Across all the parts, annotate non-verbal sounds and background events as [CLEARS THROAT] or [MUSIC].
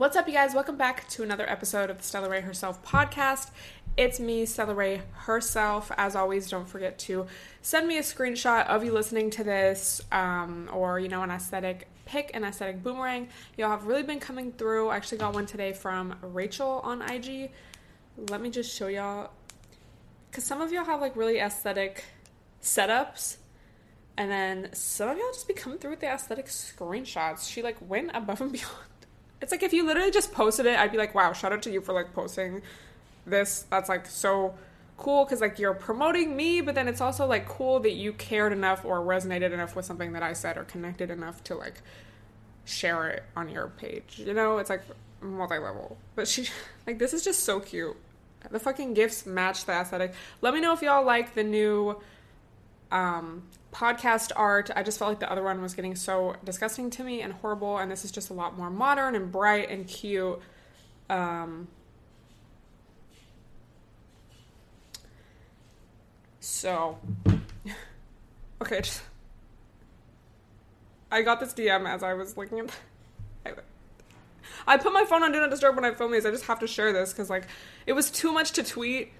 What's up, you guys? Welcome back to another episode of the Stella Rae Herself podcast. It's me, Stella Rae herself. As always, don't forget to send me a screenshot of you listening to this um, or, you know, an aesthetic pic, an aesthetic boomerang. Y'all have really been coming through. I actually got one today from Rachel on IG. Let me just show y'all. Because some of y'all have like really aesthetic setups. And then some of y'all just be coming through with the aesthetic screenshots. She like went above and [LAUGHS] beyond. It's like if you literally just posted it, I'd be like, wow, shout out to you for like posting this. That's like so cool because like you're promoting me, but then it's also like cool that you cared enough or resonated enough with something that I said or connected enough to like share it on your page. You know, it's like multi level. But she, [LAUGHS] like, this is just so cute. The fucking gifts match the aesthetic. Let me know if y'all like the new um, podcast art. I just felt like the other one was getting so disgusting to me and horrible, and this is just a lot more modern and bright and cute. Um, so, [LAUGHS] okay, just, I got this DM as I was looking at. I, I put my phone on Do Not Disturb when I film these. I just have to share this because like it was too much to tweet,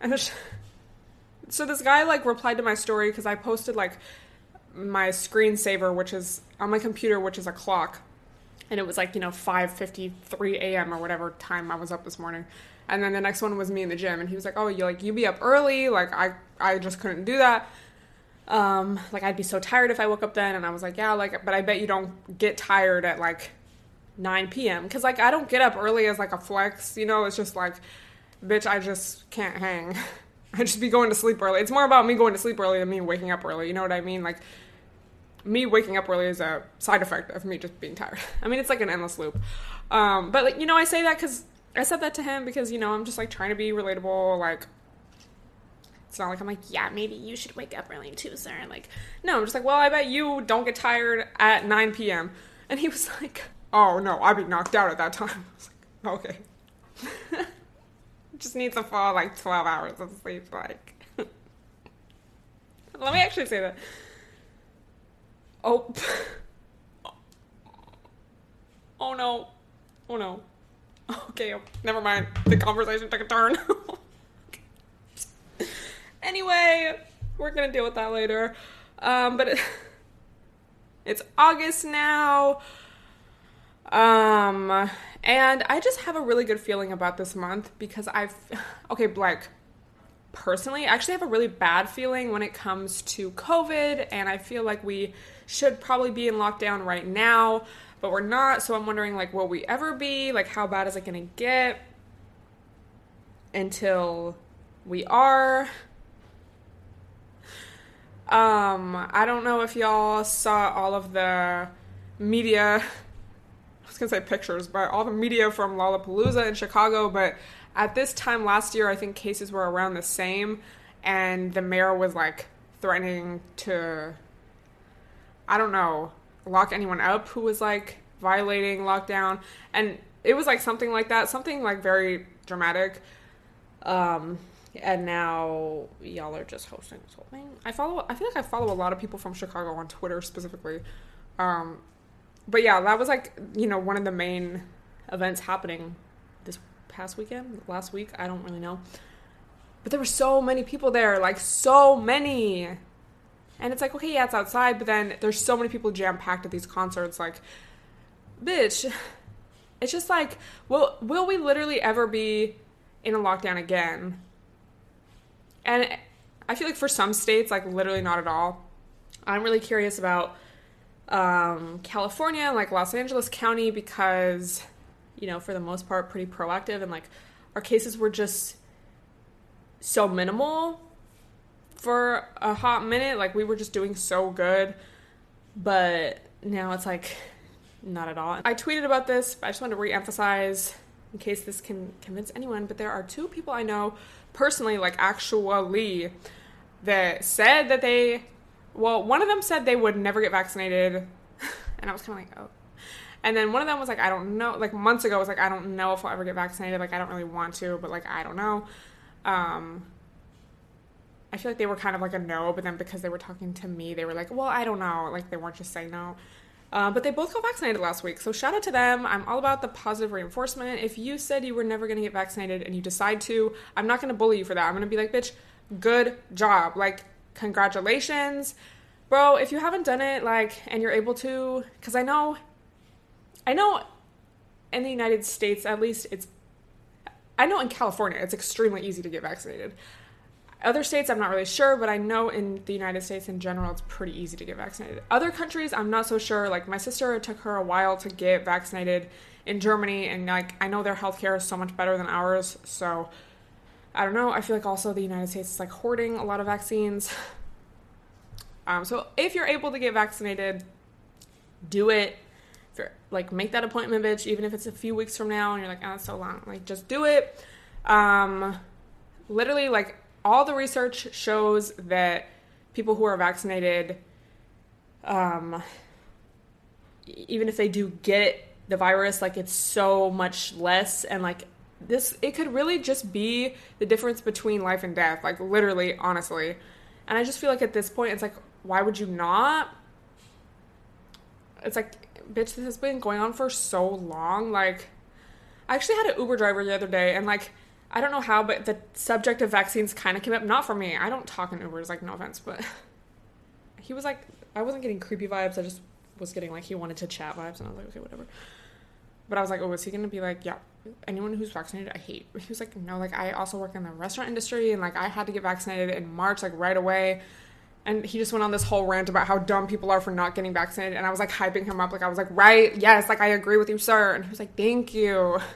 and it's, so this guy like replied to my story because I posted like my screensaver, which is on my computer, which is a clock, and it was like you know 5:53 a.m. or whatever time I was up this morning. And then the next one was me in the gym, and he was like, "Oh, you like you be up early? Like I I just couldn't do that. Um, like I'd be so tired if I woke up then." And I was like, "Yeah, like, but I bet you don't get tired at like 9 p.m. because like I don't get up early as like a flex. You know, it's just like, bitch, I just can't hang. [LAUGHS] I [LAUGHS] just be going to sleep early. It's more about me going to sleep early than me waking up early. You know what I mean? Like." me waking up early is a side effect of me just being tired. [LAUGHS] I mean, it's like an endless loop. Um, but like, you know, I say that because I said that to him because you know I'm just like trying to be relatable. Like, it's not like I'm like, yeah, maybe you should wake up early too, sir. Like, no, I'm just like, well, I bet you don't get tired at 9 p.m. And he was [LAUGHS] like, oh no, I'd be knocked out at that time. I was like, okay. Just need to fall like 12 hours of sleep. Like, [LAUGHS] let me actually say that. Oh. [LAUGHS] oh no. Oh no. Okay, never mind. The conversation took a turn. [LAUGHS] anyway, we're gonna deal with that later. Um, but it, it's August now. Um, and I just have a really good feeling about this month because I've [SIGHS] okay, like personally, I actually have a really bad feeling when it comes to COVID, and I feel like we should probably be in lockdown right now, but we're not. So I'm wondering, like, will we ever be? Like, how bad is it gonna get until we are? Um, I don't know if y'all saw all of the media. [LAUGHS] Was gonna say pictures, but all the media from Lollapalooza in Chicago. But at this time last year, I think cases were around the same, and the mayor was like threatening to, I don't know, lock anyone up who was like violating lockdown, and it was like something like that, something like very dramatic. Um, and now y'all are just hosting this whole thing. I follow. I feel like I follow a lot of people from Chicago on Twitter specifically. Um, but yeah, that was like you know one of the main events happening this past weekend, last week. I don't really know, but there were so many people there, like so many. And it's like, okay, yeah, it's outside, but then there's so many people jam packed at these concerts. Like, bitch, it's just like, will will we literally ever be in a lockdown again? and I feel like for some states, like literally not at all. I'm really curious about um, California, like Los Angeles County, because you know, for the most part, pretty proactive, and like our cases were just so minimal for a hot minute. Like we were just doing so good, but now it's like not at all. I tweeted about this, I just want to re-emphasize in case this can convince anyone, but there are two people I know personally, like actually, that said that they, well, one of them said they would never get vaccinated, and I was kind of like, oh. And then one of them was like, I don't know, like months ago, was like, I don't know if I'll ever get vaccinated. Like, I don't really want to, but like, I don't know. Um, I feel like they were kind of like a no, but then because they were talking to me, they were like, well, I don't know. Like, they weren't just saying no. Uh, but they both got vaccinated last week. So shout out to them. I'm all about the positive reinforcement. If you said you were never going to get vaccinated and you decide to, I'm not going to bully you for that. I'm going to be like, bitch, good job. Like, congratulations. Bro, if you haven't done it, like, and you're able to, because I know, I know in the United States, at least, it's, I know in California, it's extremely easy to get vaccinated. Other states, I'm not really sure, but I know in the United States in general, it's pretty easy to get vaccinated. Other countries, I'm not so sure. Like my sister, it took her a while to get vaccinated in Germany, and like I know their healthcare is so much better than ours. So I don't know. I feel like also the United States is like hoarding a lot of vaccines. [LAUGHS] Um, so if you're able to get vaccinated, do it. like make that appointment, bitch. Even if it's a few weeks from now, and you're like, oh, that's so long. Like just do it. Um, literally, like all the research shows that people who are vaccinated, um, even if they do get the virus, like it's so much less, and like this, it could really just be the difference between life and death, like literally, honestly. And I just feel like at this point, it's like, why would you not? It's like, bitch, this has been going on for so long. Like, I actually had an Uber driver the other day, and like, I don't know how, but the subject of vaccines kind of came up. Not for me. I don't talk in Ubers, like, no offense, but [LAUGHS] he was like, I wasn't getting creepy vibes. I just was getting like, he wanted to chat vibes, and I was like, okay, whatever. But I was like, oh, is he gonna be like, yeah, anyone who's vaccinated, I hate. [LAUGHS] He was like, no, like, I also work in the restaurant industry, and like, I had to get vaccinated in March, like, right away. And he just went on this whole rant about how dumb people are for not getting vaccinated. And I was like, hyping him up. Like, I was like, right, yes, like, I agree with you, sir. And he was like, thank you. [LAUGHS]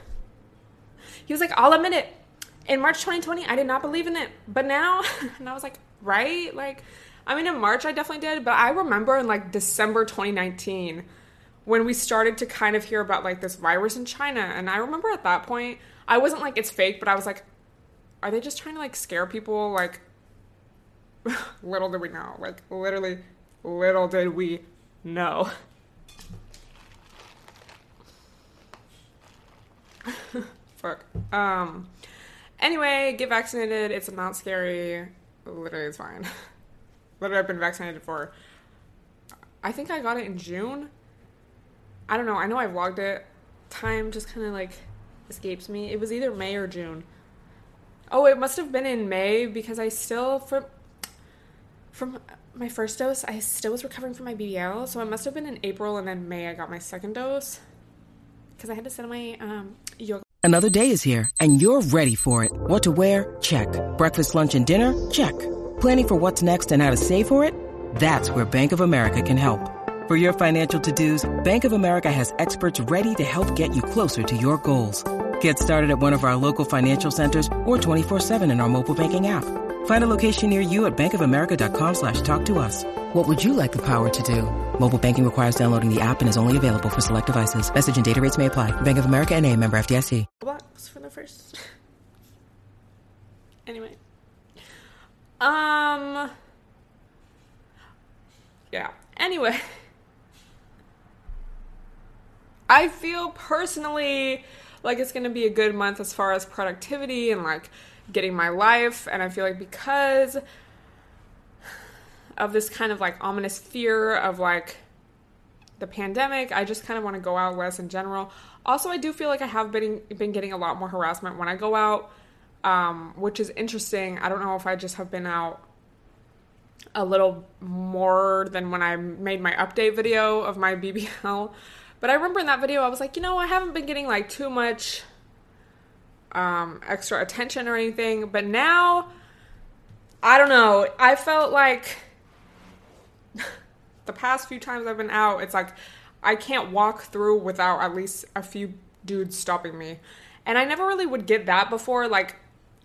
He was like, I'll admit it in March 2020, I did not believe in it. But now, [LAUGHS] and I was like, right? Like, I mean, in March, I definitely did. But I remember in like December 2019 when we started to kind of hear about like this virus in China. And I remember at that point, I wasn't like, it's fake, but I was like, are they just trying to like scare people? Like, [LAUGHS] little did we know. Like, literally, little did we know. [LAUGHS] Fuck. Um, Anyway, get vaccinated. It's not scary. Literally, it's fine. [LAUGHS] Literally, I've been vaccinated for. I think I got it in June. I don't know. I know I vlogged it. Time just kind of like escapes me. It was either May or June. Oh, it must have been in May because I still from from my first dose, I still was recovering from my BBL, so it must have been in April and then May I got my second dose because I had to send my um, yoga Another day is here, and you're ready for it. What to wear? Check. Breakfast, lunch, and dinner? Check. Planning for what's next and how to save for it? That's where Bank of America can help. For your financial to-dos, Bank of America has experts ready to help get you closer to your goals. Get started at one of our local financial centers or 24-7 in our mobile banking app. Find a location near you at bankofamerica.com slash talk to us. What would you like the power to do? Mobile banking requires downloading the app and is only available for select devices. Message and data rates may apply. Bank of America and a member FDIC. Blocks for the first. anyway. Um. Yeah. Anyway. I feel personally like it's going to be a good month as far as productivity and like getting my life. And I feel like because of this kind of like ominous fear of like the pandemic. I just kind of want to go out less in general. Also, I do feel like I have been been getting a lot more harassment when I go out, um, which is interesting. I don't know if I just have been out a little more than when I made my update video of my BBL. But I remember in that video, I was like, you know, I haven't been getting like too much um, extra attention or anything. But now, I don't know. I felt like [LAUGHS] the past few times I've been out, it's like I can't walk through without at least a few dudes stopping me. And I never really would get that before. Like,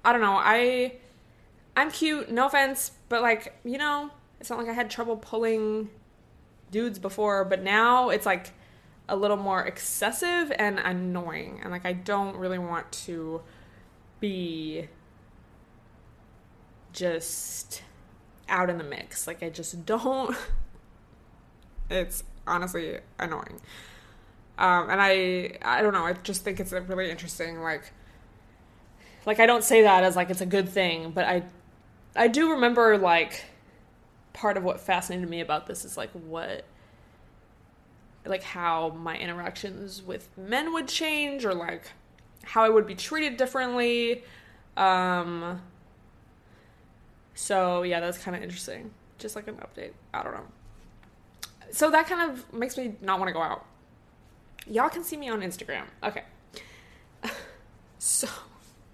I don't know. I I'm cute, no offense, but like, you know, it's not like I had trouble pulling dudes before, but now it's like a little more excessive and annoying. And like, I don't really want to be just out in the mix. Like, I just don't. [LAUGHS] it's honestly annoying. Um, and I, I don't know. I just think it's a really interesting, like, like I don't say that as like it's a good thing, but I, I do remember like, part of what fascinated me about this is like what, like how my interactions with men would change or like how I would be treated differently. Um, so yeah, that's kind of interesting. Just like an update. I don't know. So that kind of makes me not want to go out. Y'all can see me on Instagram. Okay. [LAUGHS] so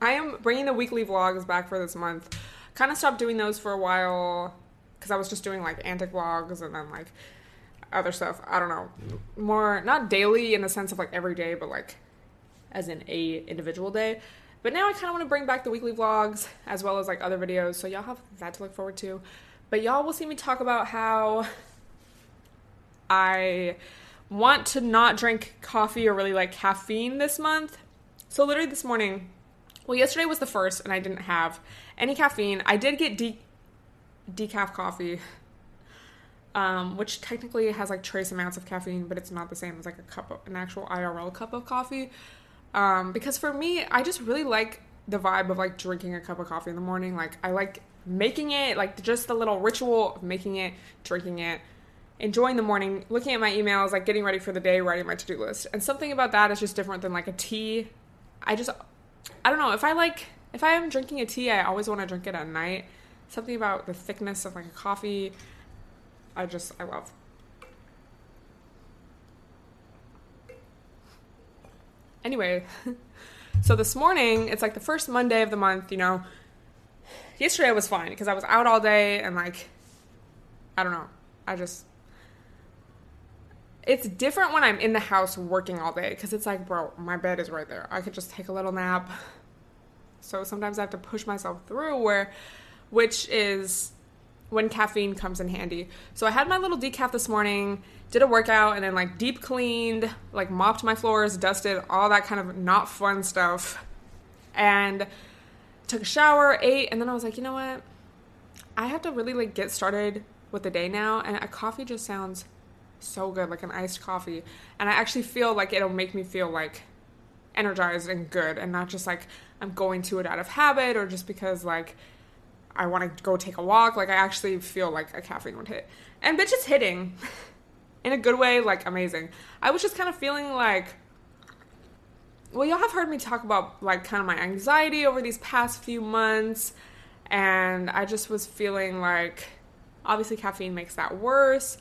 I am bringing the weekly vlogs back for this month. Kind of stopped doing those for a while because I was just doing like antic vlogs and then like other stuff. I don't know. More not daily in the sense of like every day, but like as in a individual day. But now I kind of want to bring back the weekly vlogs as well as like other videos, so y'all have that to look forward to. But y'all will see me talk about how I want to not drink coffee or really like caffeine this month. So literally this morning, well yesterday was the first and I didn't have any caffeine. I did get de- decaf coffee. Um, which technically has like trace amounts of caffeine, but it's not the same as like a cup of an actual IRL cup of coffee. Um, because for me, I just really like the vibe of like drinking a cup of coffee in the morning. Like I like making it, like just the little ritual of making it, drinking it, enjoying the morning, looking at my emails, like getting ready for the day, writing my to do list. And something about that is just different than like a tea. I just, I don't know. If I like, if I am drinking a tea, I always want to drink it at night. Something about the thickness of like a coffee, I just, I love. Anyway, [LAUGHS] so this morning, it's like the first Monday of the month, you know. Yesterday was fine because I was out all day and like, I don't know. I just, it's different when I'm in the house working all day because it's like, bro, my bed is right there. I could just take a little nap. So sometimes I have to push myself through where, which is when caffeine comes in handy. So I had my little decaf this morning, did a workout, and then like deep cleaned, like mopped my floors, dusted, all that kind of not fun stuff. And took a shower, ate, and then I was like, you know what? I have to really like get started with the day now, and a coffee just sounds so good, like an iced coffee. And I actually feel like it'll make me feel like energized and good, and not just like I'm going to it out of habit or just because like I want to go take a walk. Like I actually feel like a caffeine would hit. And bitch, it's hitting [LAUGHS] in a good way, like amazing. I was just kind of feeling like, well, y'all have heard me talk about like kind of my anxiety over these past few months, and I just was feeling like, obviously, caffeine makes that worse.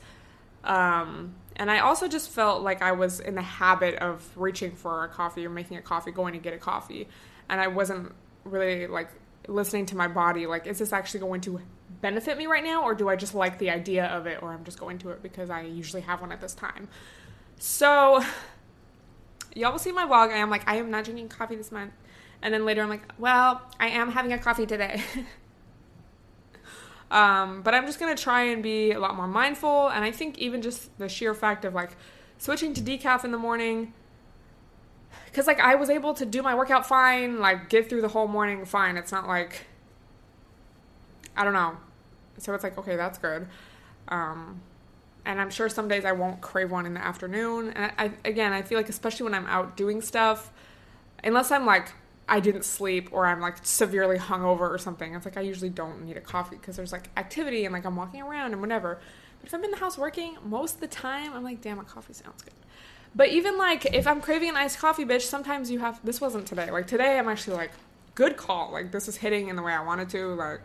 Um, and I also just felt like I was in the habit of reaching for a coffee or making a coffee, going to get a coffee, and I wasn't really like listening to my body like is this actually going to benefit me right now or do i just like the idea of it or i'm just going to it because i usually have one at this time? So y'all will see my vlog i am like i am not drinking coffee this month. And then later i'm like well i am having a coffee today. [LAUGHS] Um, but i'm just going to try and be a lot more mindful and i think even just the sheer fact of like switching to decaf in the morning because like I was able to do my workout fine, like get through the whole morning fine. It's not like I don't know. So it's like okay, that's good. Um, and I'm sure some days I won't crave one in the afternoon. And I, I, again, I feel like especially when I'm out doing stuff, unless I'm like I didn't sleep or I'm like severely hungover or something, it's like I usually don't need a coffee because there's like activity and like I'm walking around and whatever. But if I'm in the house working, most of the time I'm like, damn, a coffee sounds good. But even like if I'm craving an iced coffee, bitch, sometimes you have. This wasn't today. Like today, I'm actually like, good call. Like this is hitting in the way I wanted to. Like,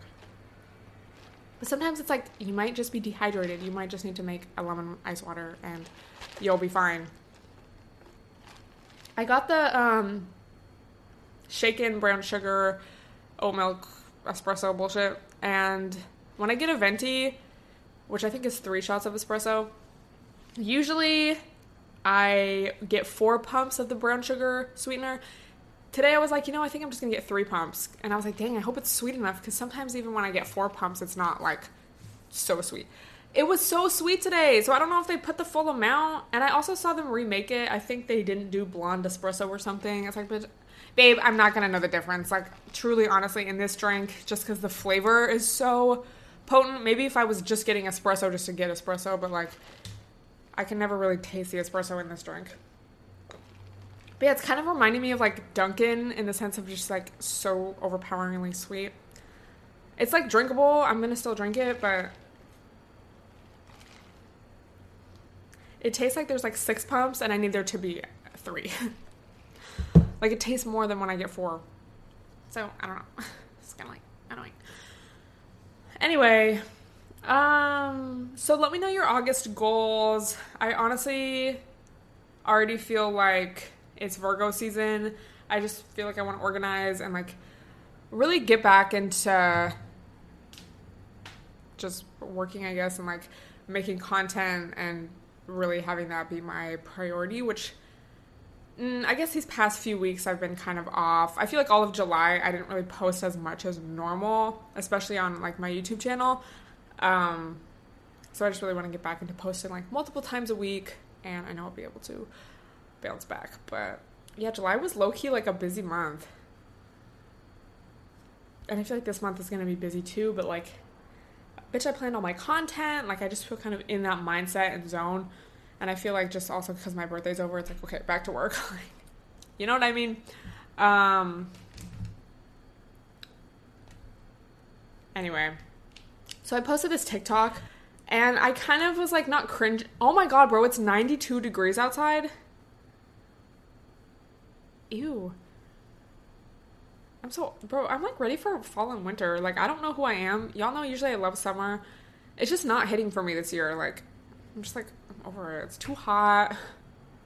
but sometimes it's like you might just be dehydrated. You might just need to make a lemon ice water, and you'll be fine. I got the um, shaken brown sugar oat milk espresso bullshit, and when I get a venti, which I think is three shots of espresso, usually I get four pumps of the brown sugar sweetener. Today I was like, you know, I think I'm just gonna get three pumps. And I was like, dang, I hope it's sweet enough because sometimes even when I get four pumps, it's not like so sweet. It was so sweet today. So I don't know if they put the full amount. And I also saw them remake it. I think they didn't do blonde espresso or something. It's like, but babe, I'm not gonna know the difference. Like, truly, honestly, in this drink, just because the flavor is so potent. Maybe if I was just getting espresso just to get espresso, but like, I can never really taste the espresso in this drink. But yeah, it's kind of reminding me of like Dunkin' in the sense of just like so overpoweringly sweet. It's like drinkable. I'm gonna still drink it, but it tastes like there's like six pumps and I need there to be three. [LAUGHS] like it tastes more than when I get four. So I don't know. [LAUGHS] It's kind of like annoying. Anyway, um, so let me know your August goals. I honestly already feel like it's Virgo season. I just feel like I want to organize and like really get back into just working, I guess, and like making content and really having that be my priority, which mm, I guess these past few weeks I've been kind of off. I feel like all of July I didn't really post as much as normal, especially on like my YouTube channel. Um, so I just really want to get back into posting like multiple times a week, and I know I'll be able to bounce back. But yeah, July was low key like a busy month. And I feel like this month is gonna be busy too, but like bitch, I planned all my content. Like I just feel kind of in that mindset and zone. And I feel like just also because my birthday's over, it's like, okay, back to work. [LAUGHS] you know what I mean? Um anyway. So I posted this TikTok and I kind of was like not cringe. Oh my god, bro, it's 92 degrees outside. Ew. I'm so bro, I'm like ready for fall and winter. Like I don't know who I am. Y'all know usually I love summer. It's just not hitting for me this year. Like I'm just like I'm over it. It's too hot.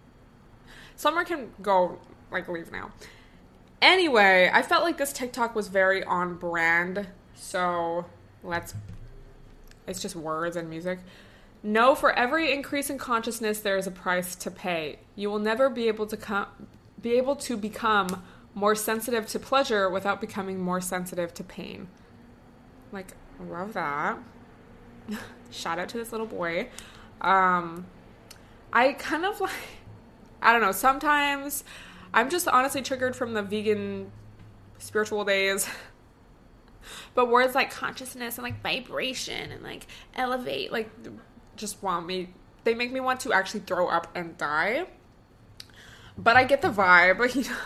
[SIGHS] Summer can go like leave now. Anyway, I felt like this TikTok was very on brand. So let's it's just words and music. No, for every increase in consciousness there is a price to pay. You will never be able to come be able to become more sensitive to pleasure without becoming more sensitive to pain. Like, love that. [LAUGHS] Shout out to this little boy. Um, I kind of like, I don't know, sometimes I'm just honestly triggered from the vegan spiritual days. [LAUGHS] but words like consciousness and like vibration and like elevate, like, just want me, they make me want to actually throw up and die. But I get the vibe, [LAUGHS] you know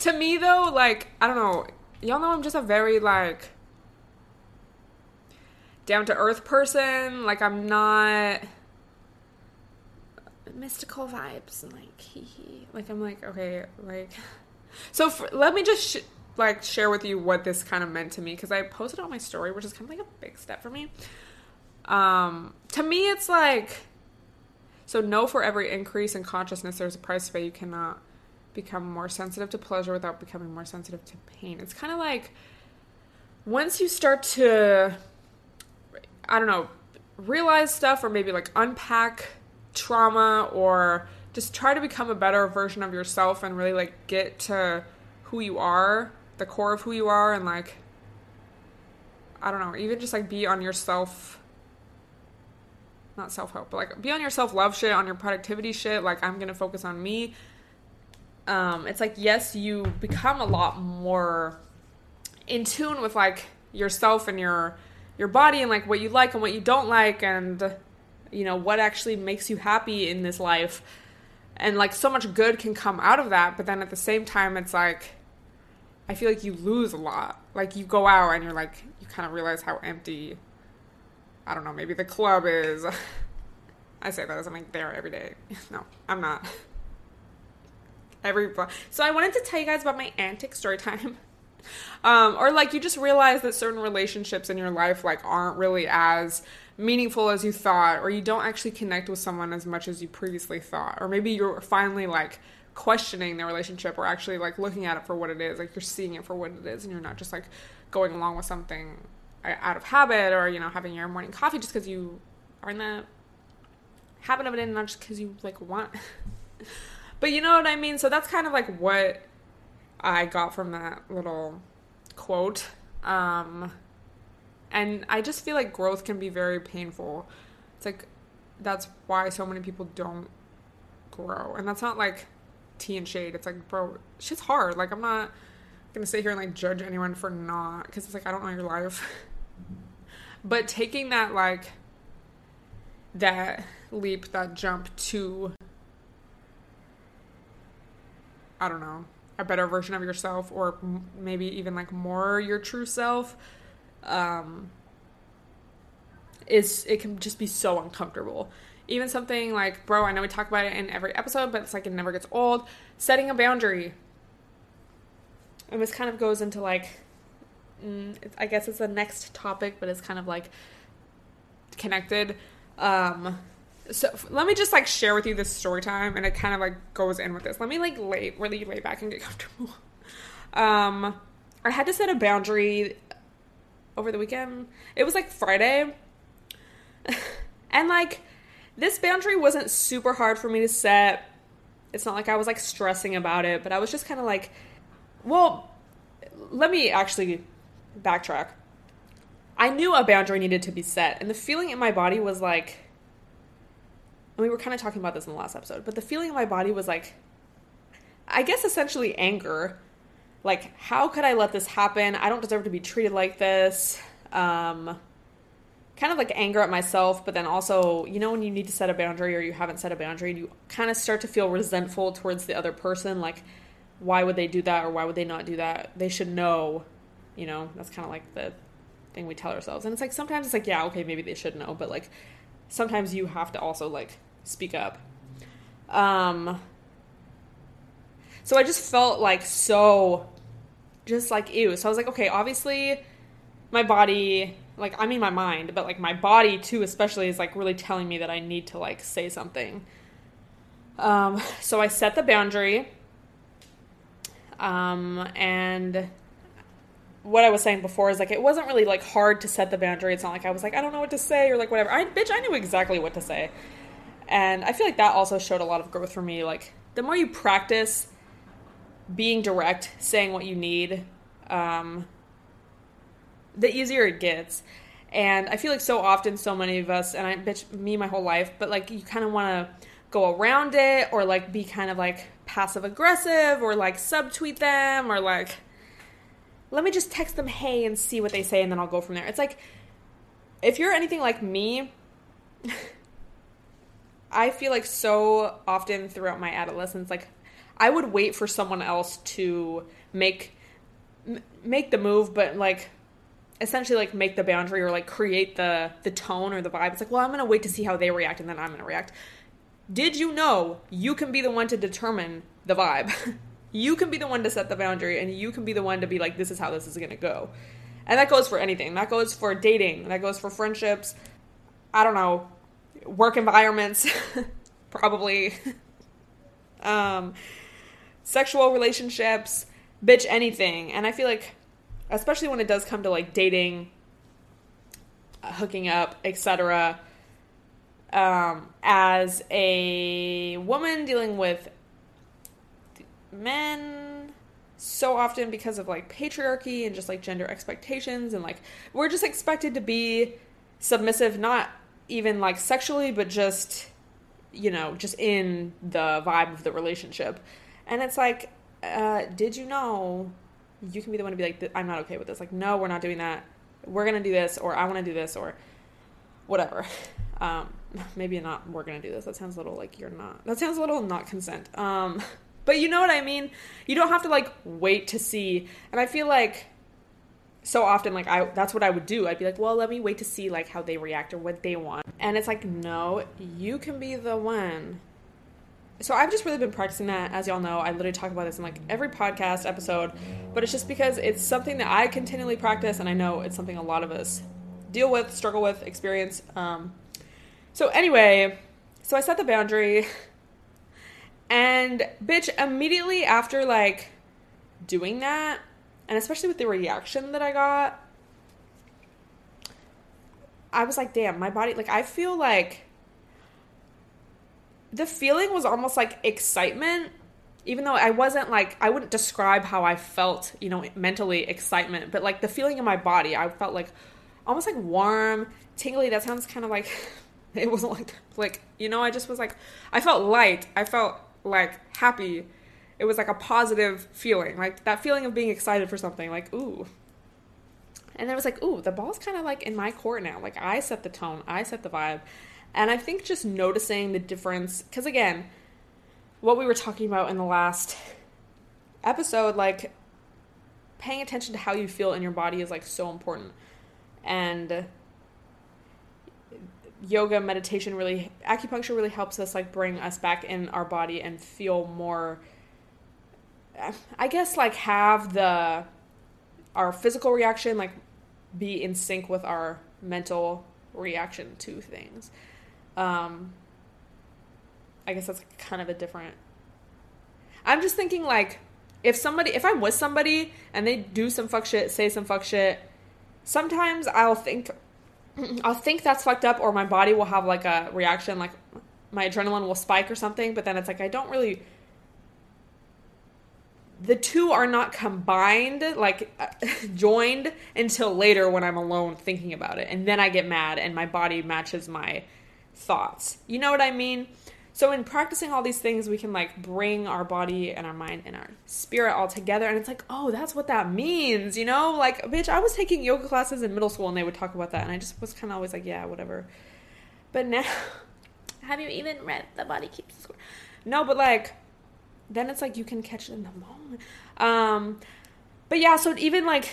to me though, like I don't know, y'all know I'm just a very like down to earth person. Like I'm not mystical vibes and like hee hee. Like I'm like okay, like so for, let me just sh- like share with you what this kind of meant to me because I posted on my story, which is kind of like a big step for me. Um, to me, it's like so. No, for every increase in consciousness, there's a price to pay. You cannot become more sensitive to pleasure without becoming more sensitive to pain. It's kind of like once you start to, I don't know, realize stuff or maybe like unpack trauma or just try to become a better version of yourself and really like get to who you are, the core of who you are, and like, I don't know, even just like be on yourself not self help, but like be on your self love shit, on your productivity shit. Like, I'm gonna focus on me um, it's like yes, you become a lot more in tune with like yourself and your your body and like what you like and what you don't like and you know what actually makes you happy in this life and like so much good can come out of that but then at the same time it's like i feel like you lose a lot. Like you go out and you're like you kind of realize how empty i don't know maybe the club is. [LAUGHS] I say that as i'm like there every day. [LAUGHS] No i'm not. [LAUGHS] Every so i wanted to tell you guys about my antic story time. Um, or like you just realize that certain relationships in your life like aren't really as meaningful as you thought or you don't actually connect with someone as much as you previously thought. Or maybe you're finally like questioning the relationship or actually like looking at it for what it is like you're seeing it for what it is and you're not just like going along with something uh, out of habit or you know having your morning coffee just because you are in the habit of it and not just because you like want [LAUGHS] But you know what I mean? So that's kind of like what I got from that little quote. Um, And I just feel like growth can be very painful. It's like that's why so many people don't grow. And that's not like tea and shade. It's like, bro, shit's hard. Like I'm not gonna sit here and like judge anyone for not because it's like I don't know your life. [LAUGHS] but taking that like that leap, that jump to I don't know, a better version of yourself or maybe even like more your true self um is it can just be so uncomfortable. Even something like, bro, I know we talk about it in every episode, but it's like it never gets old. Setting a boundary. And this kind of goes into like, mm, I guess it's the next topic, but it's kind of like connected. Um, so let me just like share with you this story time and it kind of like goes in with this let me like lay really lay back and get [LAUGHS] comfortable um i had to set a boundary over the weekend it was like friday [LAUGHS] and like this boundary wasn't super hard for me to set it's not like i was like stressing about it but i was just kind of like well let me actually backtrack i knew a boundary needed to be set and the feeling in my body was like and we were kind of talking about this in the last episode, but the feeling in my body was like, I guess essentially anger. Like, how could I let this happen? I don't deserve to be treated like this. Um, kind of like anger at myself, but then also, you know, when you need to set a boundary or you haven't set a boundary and you kind of start to feel resentful towards the other person, like, why would they do that or why would they not do that? They should know, you know, that's kind of like the thing we tell ourselves. And it's like sometimes it's like, yeah, okay, maybe they should know, but like sometimes you have to also like speak up. Um, so I just felt like so, just like ew. So I was like, okay, obviously, my body, like I mean my mind, but like my body too, especially, is like really telling me that I need to like say something. Um, so I set the boundary. Um, and what I was saying before is like it wasn't really like hard to set the boundary. It's not like I was like I don't know what to say or like whatever. I bitch, I knew exactly what to say. And I feel like that also showed a lot of growth for me. Like, the more you practice being direct, saying what you need, um, the easier it gets. And I feel like so often, so many of us, and I bitch me my whole life, but like you kind of want to go around it or like be kind of like passive aggressive or like subtweet them or like let me just text them hey and see what they say and then I'll go from there. It's like if you're anything like me, [LAUGHS] I feel like so often throughout my adolescence, like I would wait for someone else to make make the move, but like essentially like make the boundary or like create the the tone or the vibe. It's like, well, I'm gonna wait to see how they react and then I'm gonna react. Did you know you can be the one to determine the vibe? [LAUGHS] you can be the one to set the boundary and you can be the one to be like, this is how this is gonna go. And that goes for anything. That goes for dating. That goes for friendships. I don't know work environments, [LAUGHS] probably. [LAUGHS] um, sexual relationships, bitch, anything. And I feel like, especially when it does come to like dating, uh, hooking up, etc. Um, as a woman dealing with men so often because of like patriarchy and just like gender expectations and like we're just expected to be submissive not even like sexually, but just, you know, just in the vibe of the relationship. And it's like, uh, did you know you can be the one to be like, I'm not okay with this? Like, no, we're not doing that. We're to do this, or I want to do this, or whatever. [LAUGHS] Um, maybe not, we're to do this. That sounds a little like you're not. That sounds a little not consent. Um, [LAUGHS] but you know what I mean? You don't have to like wait to see. And I feel like so often like I that's what I would do. I'd be like, "Well, let me wait to see like how they react or what they want." And it's like, "No, you can be the one." So I've just really been practicing that. As y'all know, I literally talk about this in like every podcast episode, but it's just because it's something that I continually practice and I know it's something a lot of us deal with, struggle with, experience. Um so anyway, so I set the boundary and bitch immediately after like doing that and especially with the reaction that I got, I was like, damn, my body, like, I feel like the feeling was almost like excitement, even though I wasn't like, I wouldn't describe how I felt, you know, mentally excitement, but like the feeling in my body, I felt like almost like warm, tingly. That sounds kind of like [LAUGHS] it wasn't like like you know. I just was like I felt light. I felt like happy. It was like a positive feeling, like that feeling of being excited for something. Like ooh. And then it was like, ooh, the ball's kind of like in my court now. Like I set the tone, I set the vibe. And I think just noticing the difference, because again, what we were talking about in the last episode, like paying attention to how you feel in your body is like so important. And yoga, meditation really, acupuncture really helps us like bring us back in our body and feel more, I guess, like have the, our physical reaction like be in sync with our mental reaction to things. Um, I guess that's kind of a different. I'm just thinking like if somebody if I'm with somebody and they do some fuck shit, say some fuck shit, sometimes I'll think [CLEARS THROAT] I'll think that's fucked up or my body will have like a reaction like my adrenaline will spike or something, but then it's like I don't really the two are not combined like [LAUGHS] joined until later when I'm alone thinking about it and then I get mad and my body matches my thoughts. You know what I mean? So in practicing all these things, we can like bring our body and our mind and our spirit all together. And it's like, oh, that's what that means, you know? Like, bitch, I was taking yoga classes in middle school and they would talk about that. And I just was kind of always like, yeah, whatever. But now, [LAUGHS] have you even read The Body Keeps the Score? No, but like, then it's like you can catch it in the moment. Um, but yeah, so even like,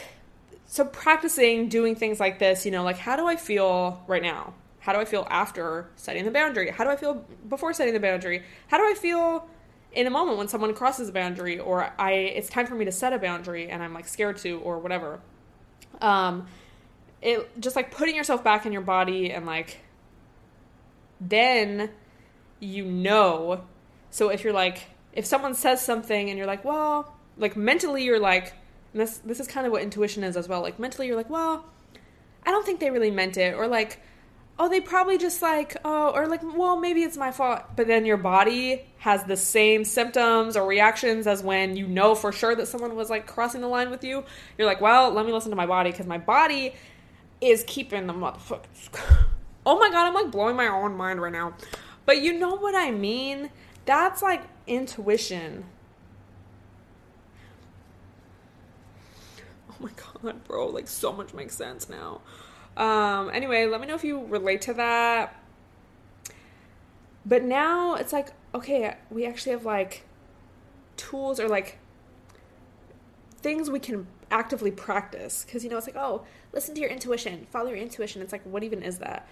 so practicing doing things like this, you know, like, how do I feel right now? How do I feel after setting the boundary? How do I feel before setting the boundary? How do I feel in a moment when someone crosses a boundary or I it's time for me to set a boundary and I'm like scared to or whatever. Um it just like putting yourself back in your body and like then you know. So if you're like if someone says something and you're like, "Well, like mentally you're like this this is kind of what intuition is as well. Like mentally you're like, "Well, I don't think they really meant it." Or like oh, they probably just like, oh, or like, well, maybe it's my fault. But then your body has the same symptoms or reactions as when you know for sure that someone was like crossing the line with you. You're like, well, let me listen to my body because my body is keeping the motherfuckers. [LAUGHS] oh my god, I'm like blowing my own mind right now. But you know what I mean? That's like intuition. Oh my god, bro, like so much makes sense now. Um, anyway, let me know if you relate to that. But now it's like, okay, we actually have like tools or like things we can actively practice. Because, you know, it's like, oh, listen to your intuition, follow your intuition. It's like, what even is that?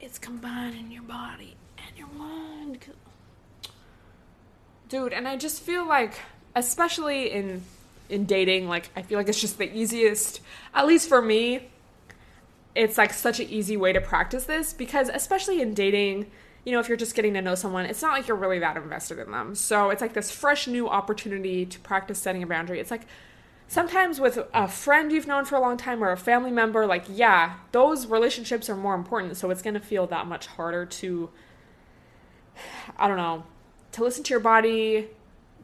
It's combining your body and your mind. Dude, and I just feel like, especially in in dating, like I feel like it's just the easiest, at least for me, it's like such an easy way to practice this because especially in dating you know if you're just getting to know someone it's not like you're really that invested in them. So it's like this fresh new opportunity to practice setting a boundary. It's like sometimes with a friend you've known for a long time or a family member like yeah those relationships are more important. So it's going to feel that much harder to i don't know to listen to your body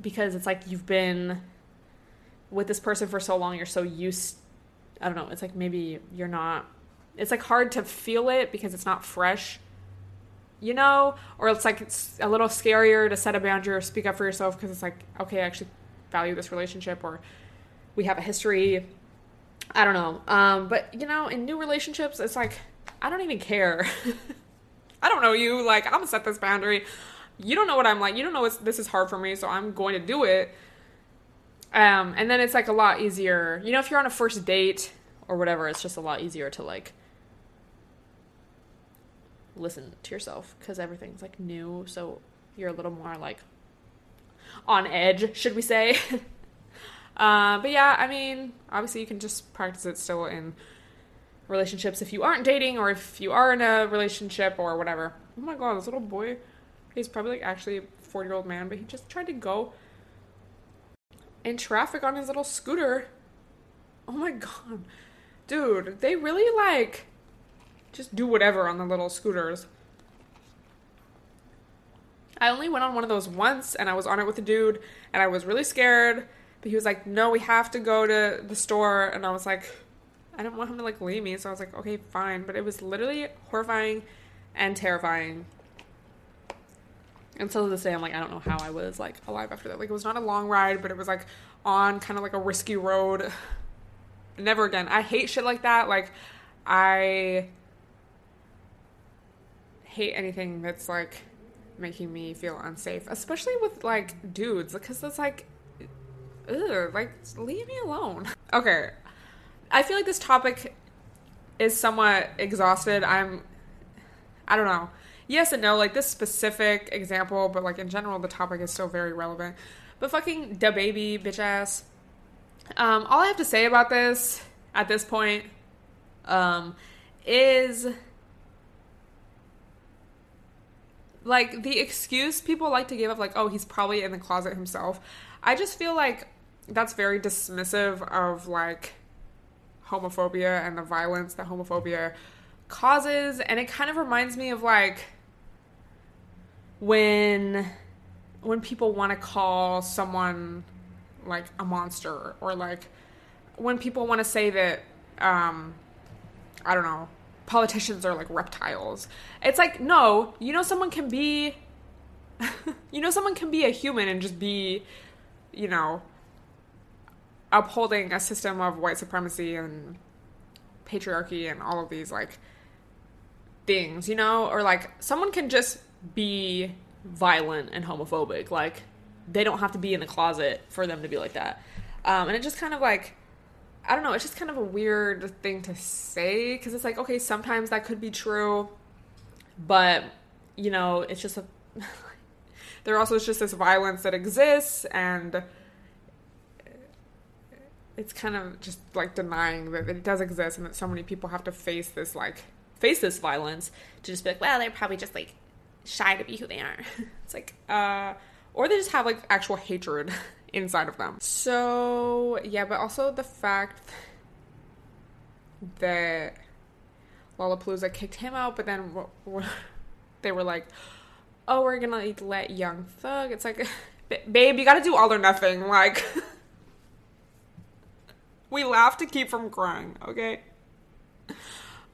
because it's like you've been with this person for so long you're so used i don't know it's like maybe you're not it's like hard to feel it because it's not fresh you know? Or it's like it's a little scarier to set a boundary or speak up for yourself because it's like okay i actually value this relationship or we have a history. I don't know. Um, but you know in new relationships it's like i don't even care. [LAUGHS] I don't know you. Like i'm gonna set this boundary. You don't know what i'm like. You don't know this is hard for me so i'm going to do it. Um, and then it's like a lot easier. You know if you're on a first date or whatever it's just a lot easier to like listen to yourself because everything's like new so you're a little more like on edge should we say? [LAUGHS] Uh, but yeah i mean obviously you can just practice it still in relationships if you aren't dating or if you are in a relationship or whatever. Oh my god this little boy he's probably like actually a 40 year old man but he just tried to go in traffic on his little scooter. Oh my god. Dude they really like just do whatever on the little scooters. I only went on one of those once and I was on it with a dude and I was really scared. But he was like, no, we have to go to the store. And I was like, I didn't want him to like leave me, so I was like, okay, fine. But it was literally horrifying and terrifying. And so to this day, I'm like, I don't know how I was like alive after that. Like, it was not a long ride, but it was like on kind of like a risky road. [LAUGHS] Never again. I hate shit like that. Like, I hate anything that's like making me feel unsafe, especially with like dudes, because it's like, ugh, like leave me alone. [LAUGHS] Okay, I feel like this topic is somewhat exhausted. I'm, I don't know. Yes and no, like this specific example, but like in general, the topic is still very relevant. But fucking DaBaby bitch ass. Um, all I have to say about this at this point, um, is like the excuse people like to give of like oh he's probably in the closet himself i just feel like that's very dismissive of like homophobia and the violence that homophobia causes. And it kind of reminds me of like when when people want to call someone like a monster or like when people want to say that um i don't know politicians are like reptiles. It's like, no, you know, someone can be, [LAUGHS] you know, someone can be a human and just be, you know, upholding a system of white supremacy and patriarchy and all of these like things, you know, or like someone can just be violent and homophobic. Like they don't have to be in the closet for them to be like that. Um, and it just kind of like I don't know, it's just kind of a weird thing to say because it's like, okay, sometimes that could be true, but you know, it's just a. [LAUGHS] there also is just this violence that exists, and it's kind of just like denying that it does exist and that so many people have to face this, like, face this violence to just be like, well, they're probably just like shy to be who they are. [LAUGHS] it's like, uh, or they just have like actual hatred [LAUGHS] inside of them. So, yeah, but also the fact that Lollapalooza kicked him out, but then [LAUGHS] they were like, oh, we're gonna like, let Young Thug. It's like, [LAUGHS] babe, you gotta do all or nothing. [LAUGHS] Like, we laugh to keep from crying, okay?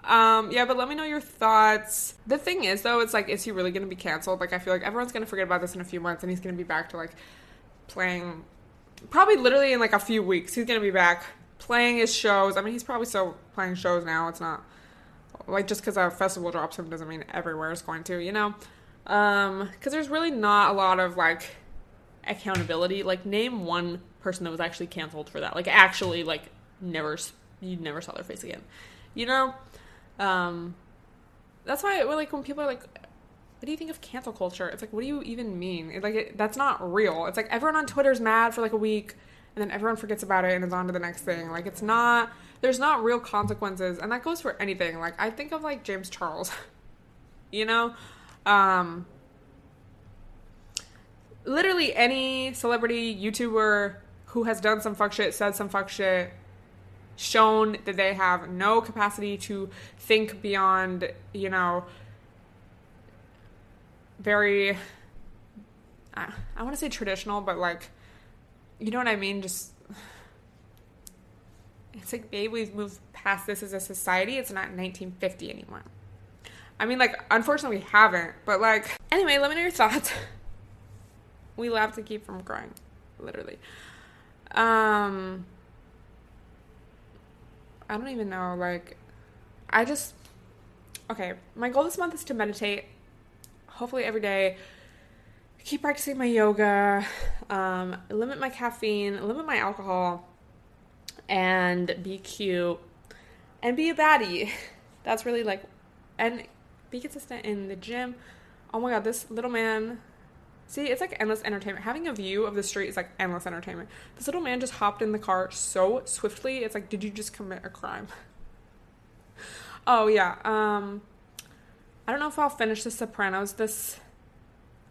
Um, yeah, but let me know your thoughts. The thing is, though, it's like, is he really gonna be canceled? Like, I feel like everyone's gonna forget about this in a few months, and he's gonna be back to like playing probably literally in like a few weeks he's gonna be back playing his shows. I mean he's probably still playing shows now. It's not like just because a festival drops him doesn't mean everywhere is going to you know? Um because there's really not a lot of like accountability. Like name one person that was actually canceled for that. Like actually like never you never saw their face again. You know? Um that's why like when people are like what do you think of cancel culture? It's like, what do you even mean? It, like, it, that's not real. It's like everyone on Twitter's mad for like a week, and then everyone forgets about it and is on to the next thing. Like, it's not. There's not real consequences, and that goes for anything. Like, I think of like James Charles. [LAUGHS] you know, um, literally any celebrity, YouTuber who has done some fuck shit, said some fuck shit, shown that they have no capacity to think beyond, you know, very I, I want to say traditional, but like you know what I mean? Just it's like babe, we've moved past this as a society. It's not 1950 anymore. I mean, like, unfortunately, we haven't. But like, anyway, let me know your thoughts. [LAUGHS] we laugh to keep from crying, literally. Um, I don't even know. Like, I just okay. My goal this month is to meditate hopefully every day. Keep practicing my yoga, um, limit my caffeine, limit my alcohol, and be cute and be a baddie. [LAUGHS] That's really like, and be consistent in the gym. Oh my god, this little man. See, it's like endless entertainment. Having a view of the street is like endless entertainment. This little man just hopped in the car so swiftly. It's like, did you just commit a crime? [LAUGHS] oh yeah. Um I don't know if I'll finish The Sopranos this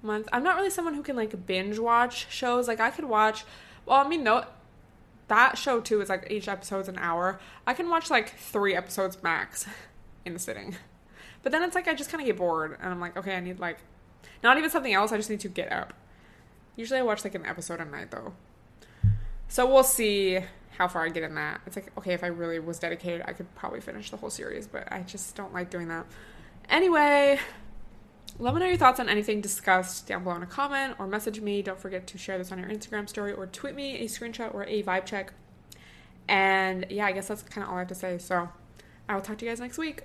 month. I'm not really someone who can like binge watch shows. Like I could watch. Well, I mean, no, that show too is like each episode's an hour. I can watch like three episodes max [LAUGHS] in a sitting. But then it's like I just kind of get bored, and I'm like, okay, I need like not even something else. I just need to get up. Usually I watch like an episode a night though. So we'll see how far I get in that. It's like, okay, if I really was dedicated, I could probably finish the whole series, but I just don't like doing that. Anyway, let me know your thoughts on anything discussed down below in a comment or message me. Don't forget to share this on your Instagram story or tweet me a screenshot or a vibe check. And yeah, I guess that's kind of all I have to say. So I will talk to you guys next week.